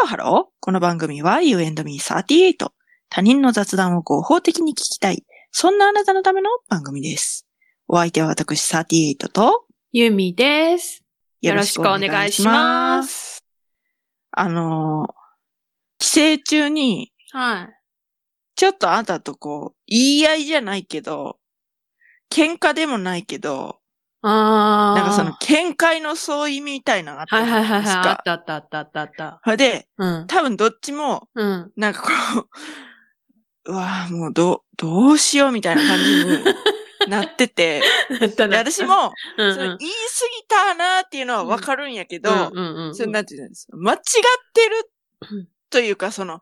ハローハロー。この番組は You and me38。他人の雑談を合法的に聞きたい。そんなあなたのための番組です。お相手は私38とゆみです。よろしくお願いします。あのー、帰省中に、はい。ちょっとあんたとこう、言い合いじゃないけど、喧嘩でもないけど、あー。なんかその、見解の相違みたいなのがあったはいはいはいはい。あっ。たあったあったあったあった。それで、うん。多分どっちも、うん。なんかこう、うわぁ、もうどう、どうしようみたいな感じになってて、私、も、うんそれ言い過ぎたなーっていうのはわかるんやけど、うんうんうんうん。それなんていうんですか、間違ってるうんというか、その、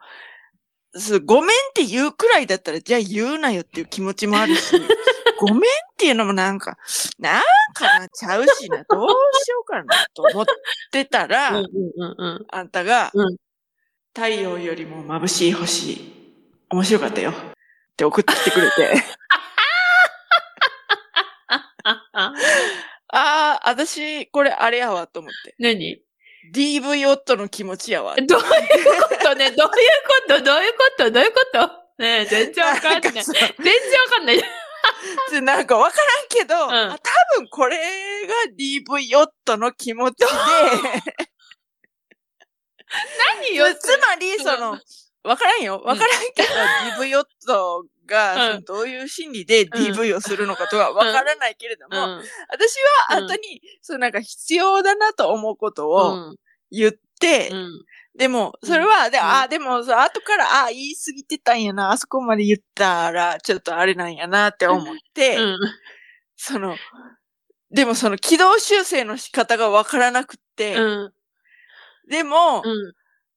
ごめんって言うくらいだったら、じゃあ言うなよっていう気持ちもあるし、ごめんっていうのもなんか、なんかな、ちゃうしな、どうしようかなと思ってたら、うんうんうんうん。あんたが、うん太陽よりも眩しい星、面白かったよ。って送ってきてくれて。あ、あ、私、これあれやわと思って。何？DV 夫の気持ちやわ。どういうことね？どういうこと？どういうこと？どういうこと？ねえ、全然わかんない。全然わかんない。でなんかわからんけど、んあ多分これが DV 夫の気持ちで、何よ、つまり、その、わからんよ。わからんけど、DV 夫が、うんそのどういう心理で DV をするのかとはわからないけれども、うん。私は後に、そうなんか必要だなと思うことをうん。言って、うん。でも、それは、で、うん。あ、でも、そう後から、あ、言い過ぎてたんやな、あそこまで言ったら、ちょっとあれなんやなって思って、うん。その、でもその軌道修正の仕方がわからなくって、うん。でも、うん。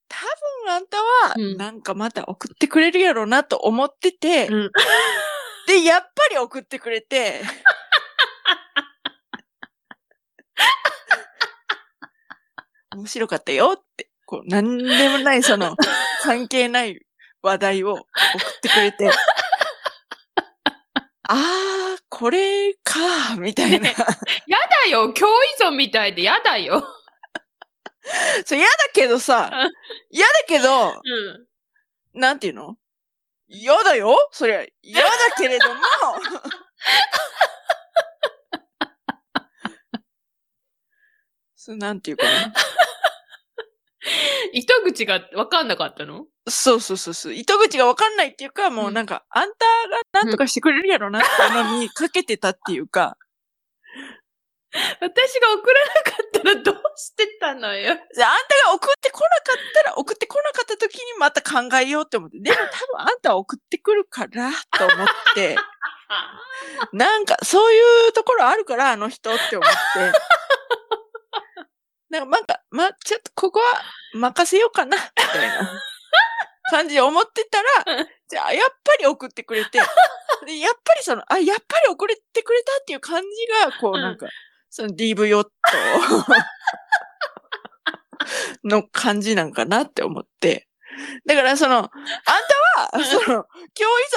多分あんたは、うん。なんかまた送ってくれるやろうなと思ってて、うん。で、やっぱり送ってくれて、面白かったよって、こう、なんでもない、その、関係ない話題を送ってくれて、あー、これか、みたいな。ねやだよ共依存みたいでやだよそう、嫌だけどさうん、嫌だけど、うん。なんていうの？嫌だよ？そりゃ、嫌だけれども、そう、なんていうかな。糸口がわかんなかったの？そうそうそうそう。糸口がわかんないっていうか、もうなんか、あんたがなんとかしてくれるやろなってのにかけてたっていうか、私が送らなかったらどうしてたのよ？であんたが送ってこなかったら、送ってこなかった時にまた考えようって思って。でも多分あんたは送ってくるから、と思って、なんか、そういうところあるから、あの人って思って。なんか、なんか、ま、ちょっとここは任せようかな、みたいな感じで思ってたら、じゃあ、やっぱり送ってくれて、で、やっぱりその、あ、やっぱり送ってくれたっていう感じが、こう、うんなんか、その DV 夫の感じなんかなって思って。だから、その、あんたは、その、共依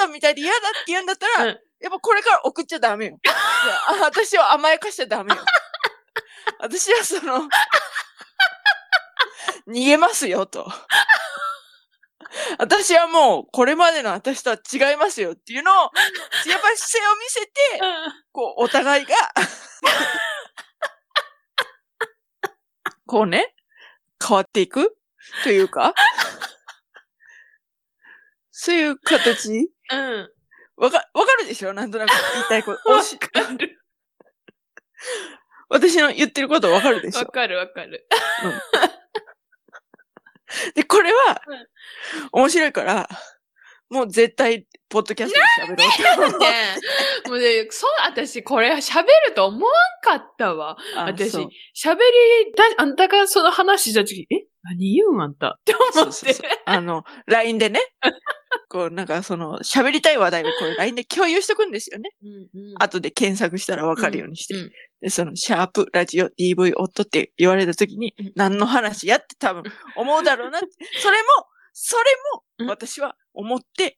存みたいで嫌だって言うんだったら、うんやっぱこれから送っちゃダメよ。私を甘やかしちゃダメよ。私はその、逃げますよと。私はもう、これまでの私とは違いますよっていうのを、やっぱり姿勢を見せて、こう、お互いが、こうね、変わっていくというか、そういう形？うん。わか、わかるでしょ？なんとなく言いたいこと。わかる。私の言ってることわかるでしょ？わかるわかる。で、これは、面白いから、もう絶対、ポッドキャストで喋ろうと思って。ねもうね、そう、私これ喋ると思わんかったわ。あ私喋りだ、あんたがその話した時、え？何言うんあんたって思って。そうそうそうあの、LINE でね、こう、なんかその、喋りたい話題をこれ LINE で共有しとくんですよね。うんうん後で検索したらわかるようにして。うんで、その、シャープ、ラジオ、DV、夫って言われた時にうん、何の話やって多分思うだろうな。それも、それうんも、私は思って、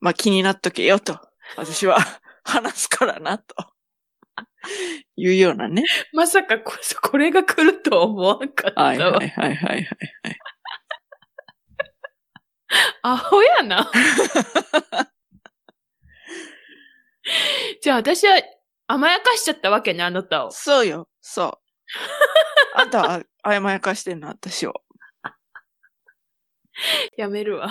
まあ気になっとけよと。私は話すからな、と。いうようなね。まさかここれが来るとは思わんかったわ。はいはいはいはいはいはい。アホやな。じゃあ私は甘やかしちゃったわけね、あなたを。そうよ、そう。あんたは甘やかしてんの、私を。やめるわ。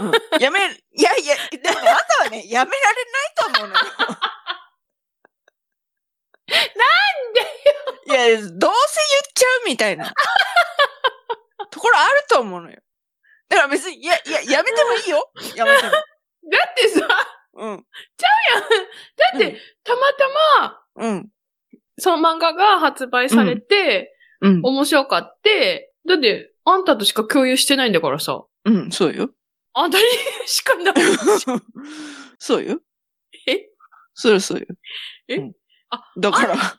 うんやめ、いやいや、でもあんたはね、やめられないと思うのよ。なんでよいや、どうせ言っちゃうみたいな。ところあると思うのよ。だから別に、いや、いや、やめてもいいよ。やめても。だってさ、だうん。って、たまたま、うん。その漫画が発売されて、うん。面白かって、だって、あんたとしか共有してないんだからさ。うん、そうよ。あんたにしかない。そうよ。え？そりゃそうよ。え？うんあ、だから、あんた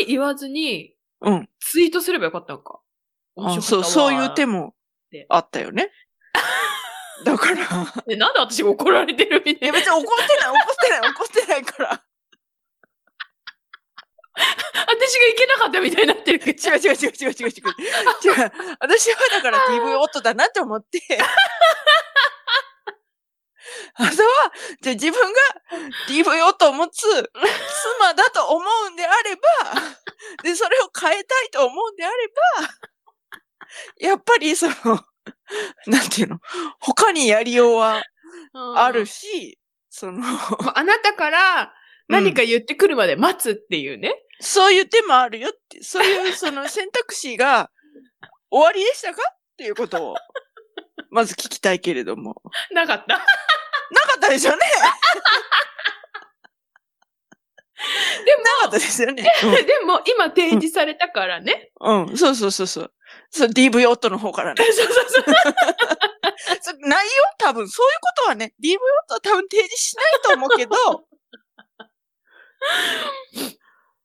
に言わずに、うん。ツイートすればよかったのか？面あそう、そういう手もてあったよね。だから、え、なんで私が怒られてるみたいやいな。別に怒ってない、怒ってない、怒ってないから。私がいけなかったみたいになってるけど。違う違う違う違う違う違う。違う。私はだから DV 夫だなって思って。あとは、じゃあ自分が DV 夫を持つ妻だと思うんであれば、で、それを変えたいと思うんであれば、やっぱりその、なんていうの、他にやりようはうんあるし、その、まああなたから何か言ってくるまで待つっていうね。そういう手もあるよって、そういうその選択肢が終わりでしたか？っていうことを、まず聞きたいけれども。なかった。なかったですよね でなかったですよね。でも、今提示されたからね。うん、うん、そうそうそうそう。そう、DV 夫の方からね。そうそうそう。そないよ多分、そういうことはね、DV 夫は多分提示しないと思うけど、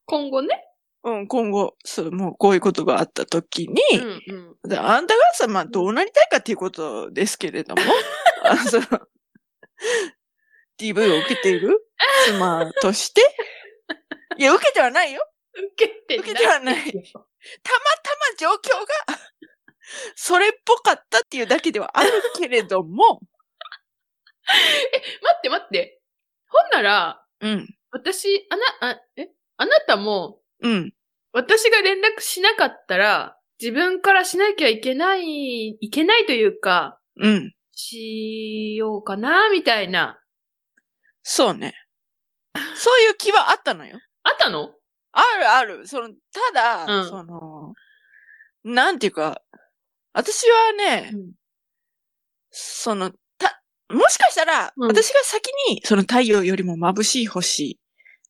今後ね。うん、今後、そう、もうこういうことがあった時に、うんうん。であんたがさ、まあ、どうなりたいかっていうことですけれども、あのその、DV を受けている？妻として、いや、受けてはないよ。受けて受けてはない。たまたま状況が、それっぽかったっていうだけではあるけれども、待って待って。ほんなら、うん、私、あな、あ、え？あなたも、うん、私が連絡しなかったら、自分からしなきゃいけない、いけないというか、うん。しようかな、みたいな。そうね。そういう気はあったのよ。あったの？あるある。その、ただ、うんその、なんていうか、私はね、うんその、た、もしかしたら、うん私が先に、その太陽よりも眩しい星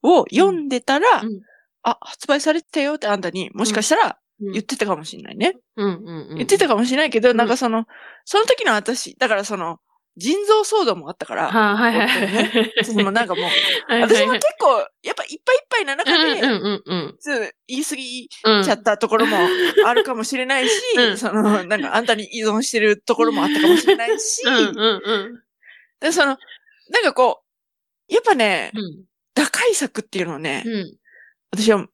を読んでたら、うんあ、発売されてたよってあんたに、もしかしたらうん言ってたかもしれないね。うんうんうん。言ってたかもしれないけど、んなんかその、その時の私、だからその、腎臓騒動もあったから、はあ、はいはいはい。そのなんかもう、私も結構、やっぱいっぱいいっぱいな中で、うんうんうん言い過ぎうん。ちゃったところもあるかもしれないし、うんその、なんかあんたに依存してるところもあったかもしれないし、うんうんうん。で、その、なんかこう、やっぱね、うん打開策っていうのをね、うん。私は、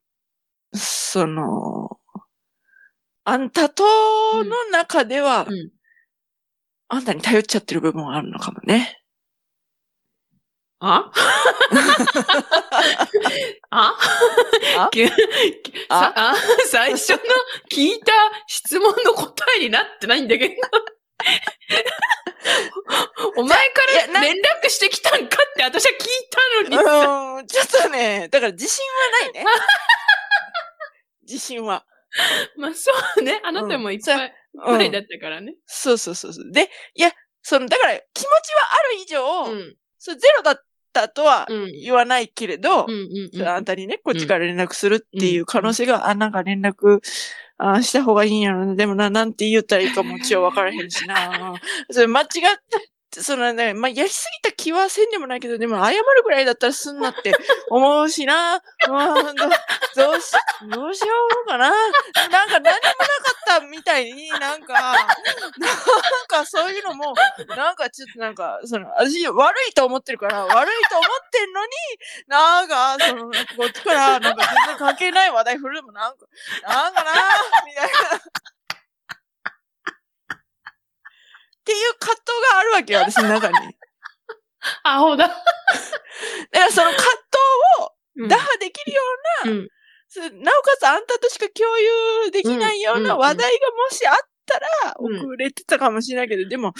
その、あんたとの中では、うんあんたに頼っちゃってる部分はあるのかもね。あ？あ？あ？きあ？最初の聞いた質問の答えになってないんだけど。お前から連絡してきたんかって私は聞いたのにちょっとね、だから自信はないね。自信は。まあそうね。あなたもいっぱい、いいだったからね。そうそうそうそう。で、いや、その、だから気持ちはある以上、うん。それゼロだったとはうん言わないけれど、あんたにね、こっちから連絡するっていう可能性が、あ、なんか連絡、あした方がいいんやろな。でもな、なんて言ったらいいかもちろん分からへんしな。それ間違って、そのね、まあ、やりすぎた気はせんでもないけど、でも謝るぐらいだったらすんなって思うしな。うんどどうし、どうしようかな。なんか何もなかったみたいになんか、なんかそういうのも、なんかちょっとなんか、その、私悪いと思ってるから、悪いと思ってんのに、なんか、その、こっちから、なんか全然関係ない話題振るのもなんか、なんかなみたいな。っていう葛藤があるわけよ、私の中に。だかアホだ。らその葛うん藤を打破できるような、うんそなおかつあんたとしか共有できないような話題がもしあったら、うん。遅れてたかもしれないけど、でも、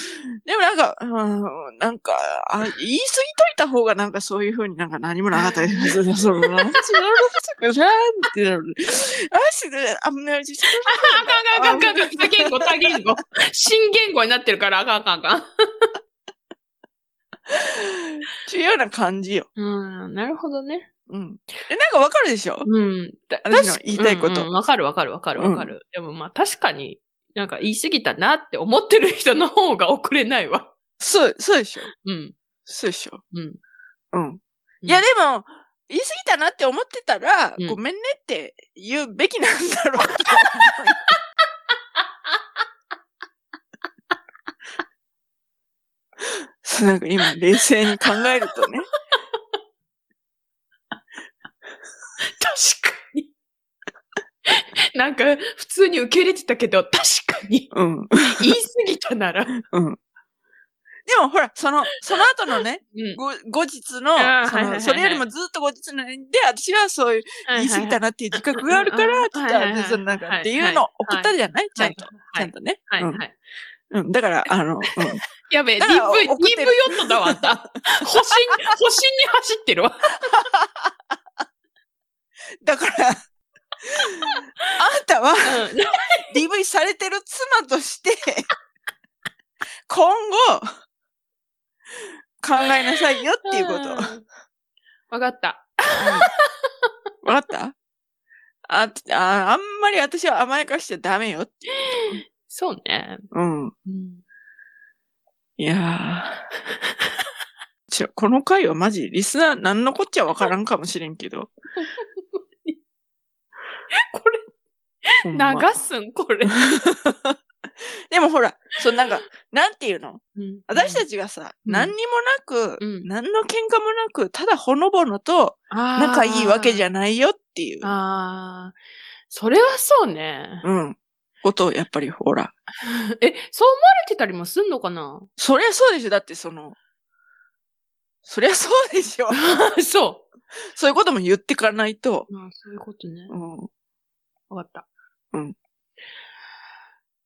でもなんか、うん、なんか、あ言い過ぎといた方がなんかそういうふうになんか何もなかったりする。その、なんか、その、ってなる。あ、しで、あんまり、あかんあかんあかんあかん。多言語、多言語。新言語になってるからあかんあかんあかん。っていうような感じよ。うん、なるほどね。うん。え、なんかわかるでしょうん。た私の言いたいことうんうんわ、かるわかるわかるわかる。でもまあ確かに、なんか言い過ぎたなって思ってる人の方が遅れないわ。そう、そうでしょうん。そうでしょうん。うん。いや、でも、言い過ぎたなって思ってたら、うんごめんねって言うべきなんだろうと思 う。そうなんか今、冷静に考えるとね。確かに。なんか、普通に受け入れてたけど、確かに、うん。言い過ぎたなら。うん。でもほら、その、その後のね、うん。ご後日のその、それよりもずっと後日ので、私はそういう言い過ぎたなっていう自覚があるから、ちょっと、なんかっていうのを送ったじゃない？ちゃんと。ちゃんとね。はい、うんはい。うん。だから、あの、うん。やべえ、だから DV、DV ヨ送ってるットだわ、あんた。星に、星に走ってるわ。だから、あんたはうん。DV されてる妻として、今後、考えなさいよっていうこと。わうんわかった。かった？あああんまり私は甘やかしちゃダメよって。そうね。うん。うん。いやー。この回はマジ、リスナー何のこっちゃわからんかもしれんけど。これ、流すん？これ。でもほら、そうなんか、なんていうの？うん私たちがさ、うん何にもなく、うん何の喧嘩もなく、ただほのぼのと仲いいわけじゃゃないよっていう、ああ。それはそうね。うん、ことをやっぱりほら。え、そう思われてたりもすんのかな？そりゃそうでしょだってその、そりゃそうでしょ そそういうことも言ってかないと。う。あそういうことね。うん、わかった。うん。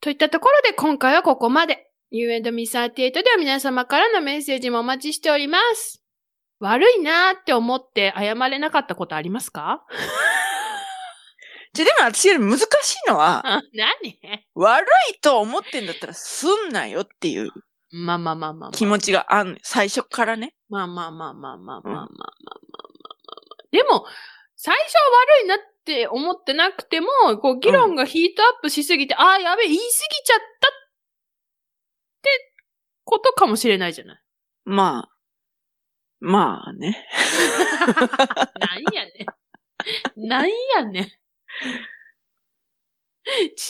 といったところで今回はここまで。You and Me38 では皆様からのメッセージもお待ちしております。悪いなーって思って謝れなかったことありますか？じゃ、でも私より難しいのは、あ何？悪いと思ってんだったらすんなよっていうまあまあまあまあまあ。気持ちがあん最初からね。まあまあまあまあまあまあまあまあまあまあまあ。でも、最初は悪いなって思ってなくても、こう、議論がヒートアップしすぎて、ああ、やべえ、言い過ぎちゃったってことかもしれないじゃない。まあ、まあね。なんやねん。なんやねん。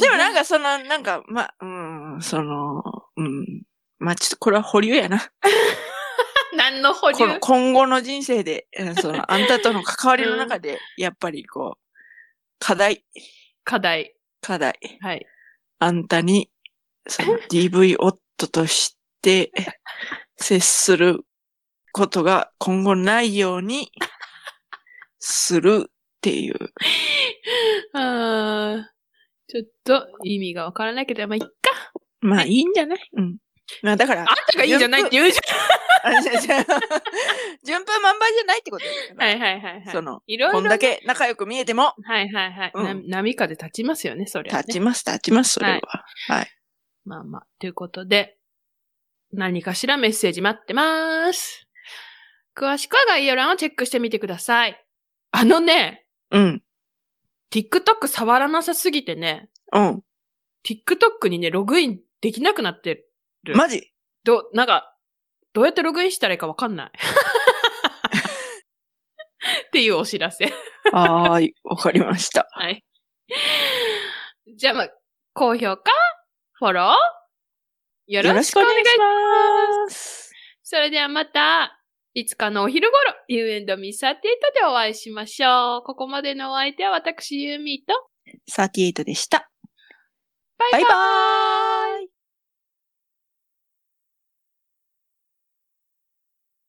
でもなんか、かその、なんか、まあ、うん、その、うん。まあちょっとこれは保留やな。何の保留？この今後の人生で、うんその、あんたとの関わりの中で、やっぱりこう、課題、課題。課題。はい。あんたに、その DV 夫として接することが今後ないようにするっていう。あーちょっと意味がわからないけど、まあ、いっか。まあいいんじゃない？うん。まあだからあん、たがいいんじゃない？って言うじあじゃあじゃあ 順風満帆じゃないってこと。はいはいはいはい。その、いろいろねこんだけ仲良く見えても、はいはいはい。うんな波風立ちますよね、それは、ね。立ちます、立ちます、それは。はい。まあまあ、ということで、何かしらメッセージ待ってます。詳しくは概要欄をチェックしてみてください。あのね、うん。TikTok 触らなさすぎてね、うん。TikTok にね、ログインできなくなってる。マジ？ど、なんか、どうやってログインしたらいいかわかんない。っていうお知らせ。はーい、わかりました。はい。じゃあまあ、高評価、フォロー、よよろしくお願いします。それではまた、いつかのお昼頃、You and Me38 でお会いしましょう。ここまでのお相手は私、ユーミーと、38でした。バイバイバイバーイ